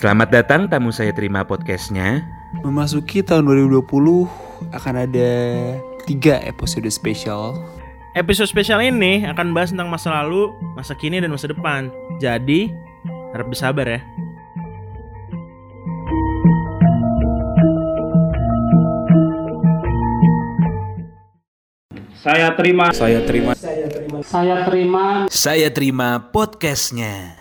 Selamat datang tamu saya terima podcastnya. Memasuki tahun 2020 akan ada tiga episode spesial. Episode spesial ini akan bahas tentang masa lalu, masa kini, dan masa depan. Jadi, harap bersabar ya. Saya terima Saya terima Saya terima Saya terima Saya terima podcastnya.